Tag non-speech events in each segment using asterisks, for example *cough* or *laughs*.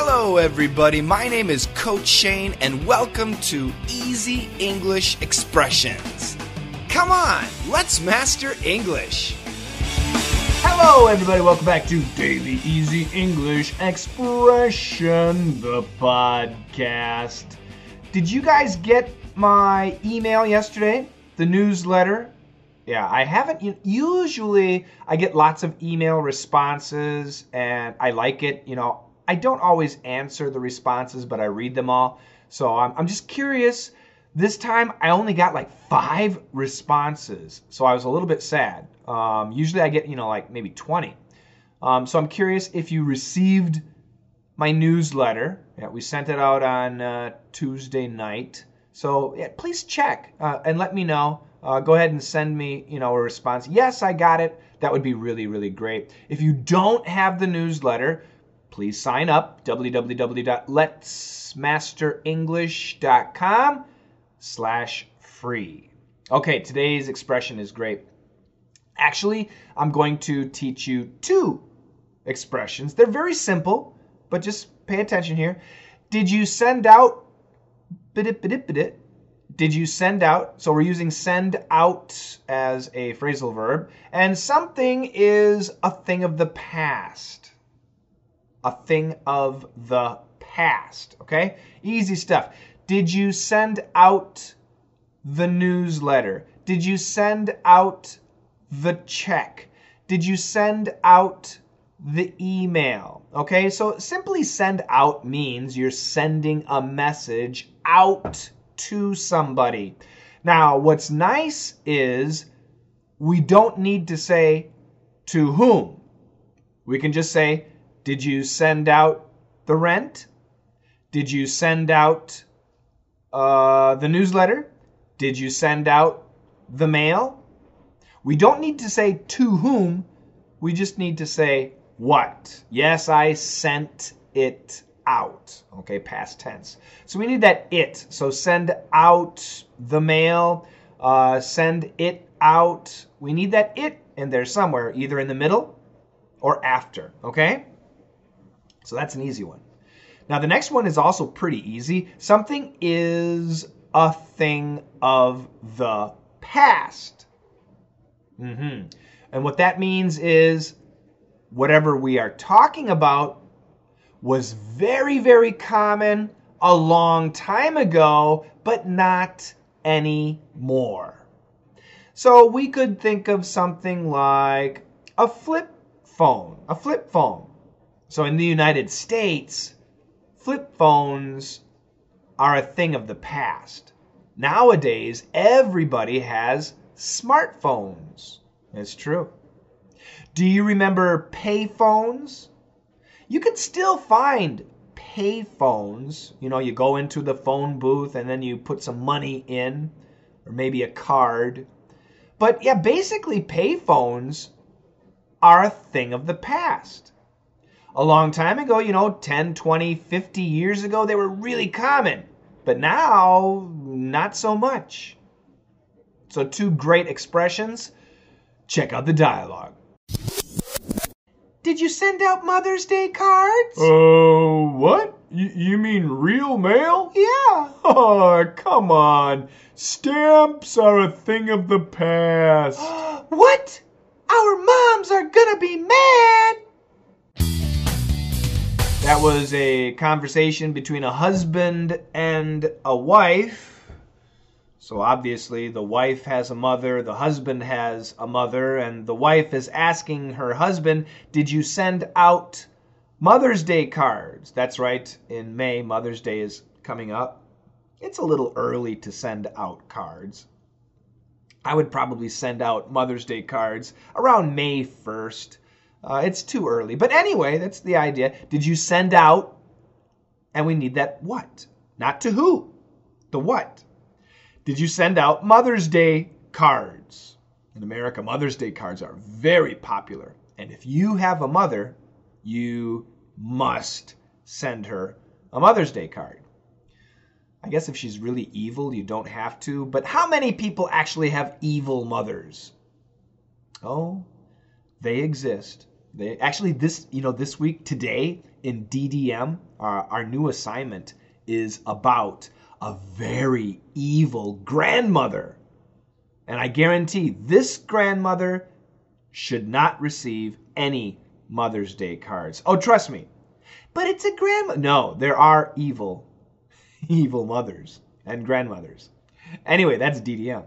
Hello, everybody. My name is Coach Shane, and welcome to Easy English Expressions. Come on, let's master English. Hello, everybody. Welcome back to Daily Easy English Expression, the podcast. Did you guys get my email yesterday? The newsletter? Yeah, I haven't. Usually, I get lots of email responses, and I like it. You know, I don't always answer the responses, but I read them all. So I'm, I'm just curious. This time I only got like five responses, so I was a little bit sad. Um, usually I get, you know, like maybe 20. Um, so I'm curious if you received my newsletter. Yeah, we sent it out on uh, Tuesday night. So yeah, please check uh, and let me know. Uh, go ahead and send me, you know, a response. Yes, I got it. That would be really, really great. If you don't have the newsletter, please sign up www.letsmasterenglish.com slash free. Okay today's expression is great. Actually i'm going to teach you two expressions. They're very simple but just pay attention here. Did you send out did you send out so we're using send out as a phrasal verb and something is a thing of the past a thing of the past. Okay? Easy stuff. Did you send out the newsletter? Did you send out the check? Did you send out the email? Okay, so simply send out means you're sending a message out to somebody. Now, what's nice is we don't need to say to whom. We can just say did you send out the rent? Did you send out uh, the newsletter? Did you send out the mail? We don't need to say to whom, we just need to say what. Yes, I sent it out. Okay, past tense. So we need that it. So send out the mail, uh, send it out. We need that it in there somewhere, either in the middle or after. Okay? So that's an easy one. Now, the next one is also pretty easy. Something is a thing of the past. Mm-hmm. And what that means is whatever we are talking about was very, very common a long time ago, but not anymore. So we could think of something like a flip phone, a flip phone. So in the United States, flip phones are a thing of the past. Nowadays, everybody has smartphones. It's true. Do you remember payphones? You can still find payphones. You know, you go into the phone booth and then you put some money in, or maybe a card. But yeah, basically, payphones are a thing of the past a long time ago, you know, 10, 20, 50 years ago, they were really common. But now, not so much. So, two great expressions. Check out the dialogue. Did you send out Mother's Day cards? Oh, uh, what? Y- you mean real mail? Yeah. *laughs* Oh, come on. Stamps are a thing of the past. *gasps* what? Our moms are gonna be mad. That was a conversation between a husband and a wife. So obviously, the wife has a mother, the husband has a mother, and the wife is asking her husband, Did you send out Mother's Day cards? That's right, in May, Mother's Day is coming up. It's a little early to send out cards. I would probably send out Mother's Day cards around May 1st. Uh, it's too early. But anyway, that's the idea. Did you send out? And we need that what? Not to who. The what. Did you send out Mother's Day cards? In America, Mother's Day cards are very popular. And if you have a mother, you must send her a Mother's Day card. I guess if she's really evil, you don't have to. But how many people actually have evil mothers? Oh, they exist. They actually this you know this week today in DDM our, uh, our new assignment is about a very evil grandmother. And I guarantee this grandmother should not receive any Mother's Day cards. Oh, trust me. But it's a grandma. No, there are evil, *laughs* evil mothers and grandmothers. Anyway, that's DDM.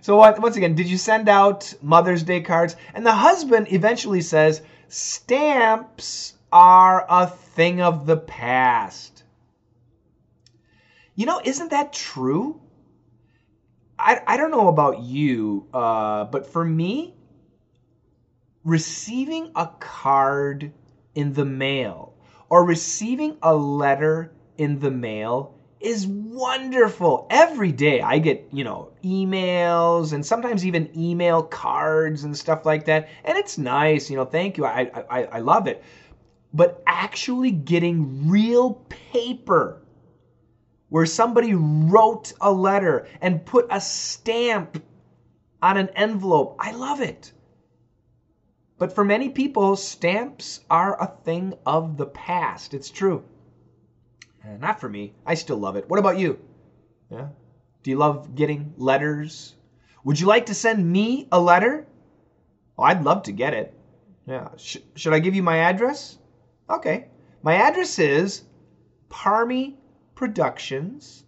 So once again, did you send out Mother's Day cards? And the husband eventually says, stamps are a thing of the past. You know, isn't that true? I, I don't know about you, uh, but for me, receiving a card in the mail or receiving a letter in the mail is wonderful. Every day I get, you know, emails and sometimes even email cards and stuff like that. And it's nice, you know, thank you. I, I, I love it. But actually getting real paper where somebody wrote a letter and put a stamp on an envelope, I love it. But for many people, stamps are a thing of the past. It's true. Uh, not for me. I still love it. What about you? Yeah? Do you love getting letters? Would you like to send me a letter? Oh, I'd love to get it. Yeah. Sh- should I give you my address? Okay. My address is Parmy Productions.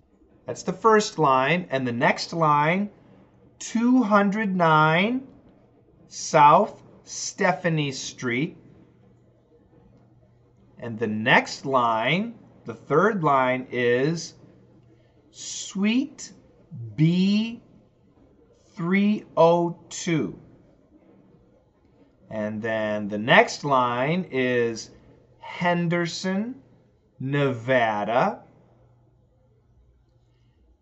That's the first line. And the next line, 209 South Stephanie Street. And the next line, the third line is Suite B302. And then the next line is Henderson, Nevada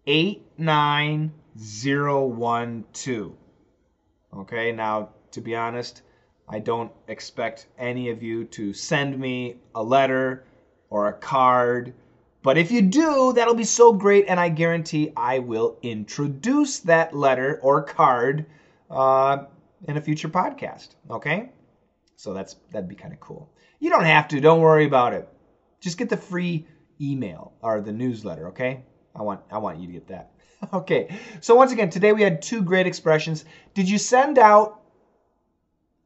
89012. Okay, now to be honest, I don't expect any of you to send me a letter or a card. But if you do, that'll be so great, and I guarantee I will introduce that letter or card uh, in a future podcast. Okay, so that's that'd be kind of cool. You don't have to. Don't worry about it. Just get the free email or the newsletter. Okay, I want I want you to get that. *laughs* okay. So once again, today we had two great expressions. Did you send out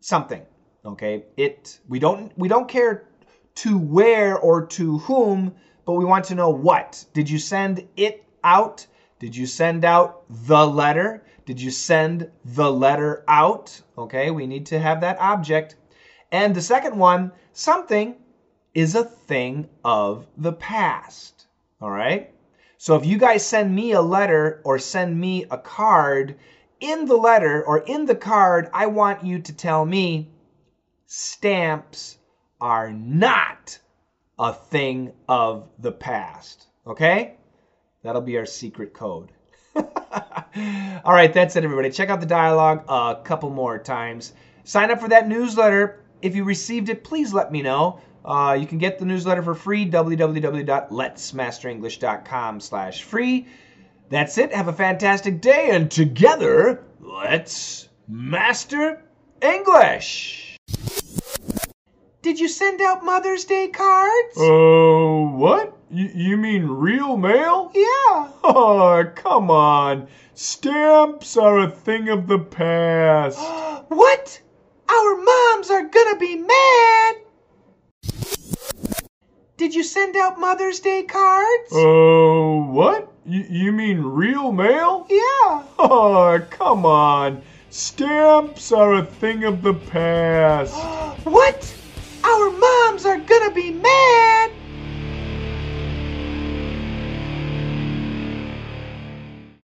something. Okay, it we don't we don't care to where or to whom, but we want to know what. Did you send it out? Did you send out the letter? Did you send the letter out? Okay, we need to have that object. And the second one, something is a thing of the past. All right? So if you guys send me a letter or send me a card, in the letter or in the card, I want you to tell me stamps are not a thing of the past. Okay? That'll be our secret code. *laughs* All right, that's it, everybody. Check out the dialogue a couple more times. Sign up for that newsletter. If you received it, please let me know. Uh, you can get the newsletter for free, www.letsmasterenglish.com slash free. That's it. Have a fantastic day, and together, let's master English. Did you send out Mother's Day cards? Oh, uh, what? Y- you mean real mail? Yeah. *laughs* Oh, come on. Stamps are a thing of the past. *gasps* what? Our moms are gonna be mad. Did you send out Mother's Day cards? Oh, uh, what? Y- you mean real mail? Yeah. *laughs* Oh, come on. Stamps are a thing of the past. *gasps* what? are gonna be mad.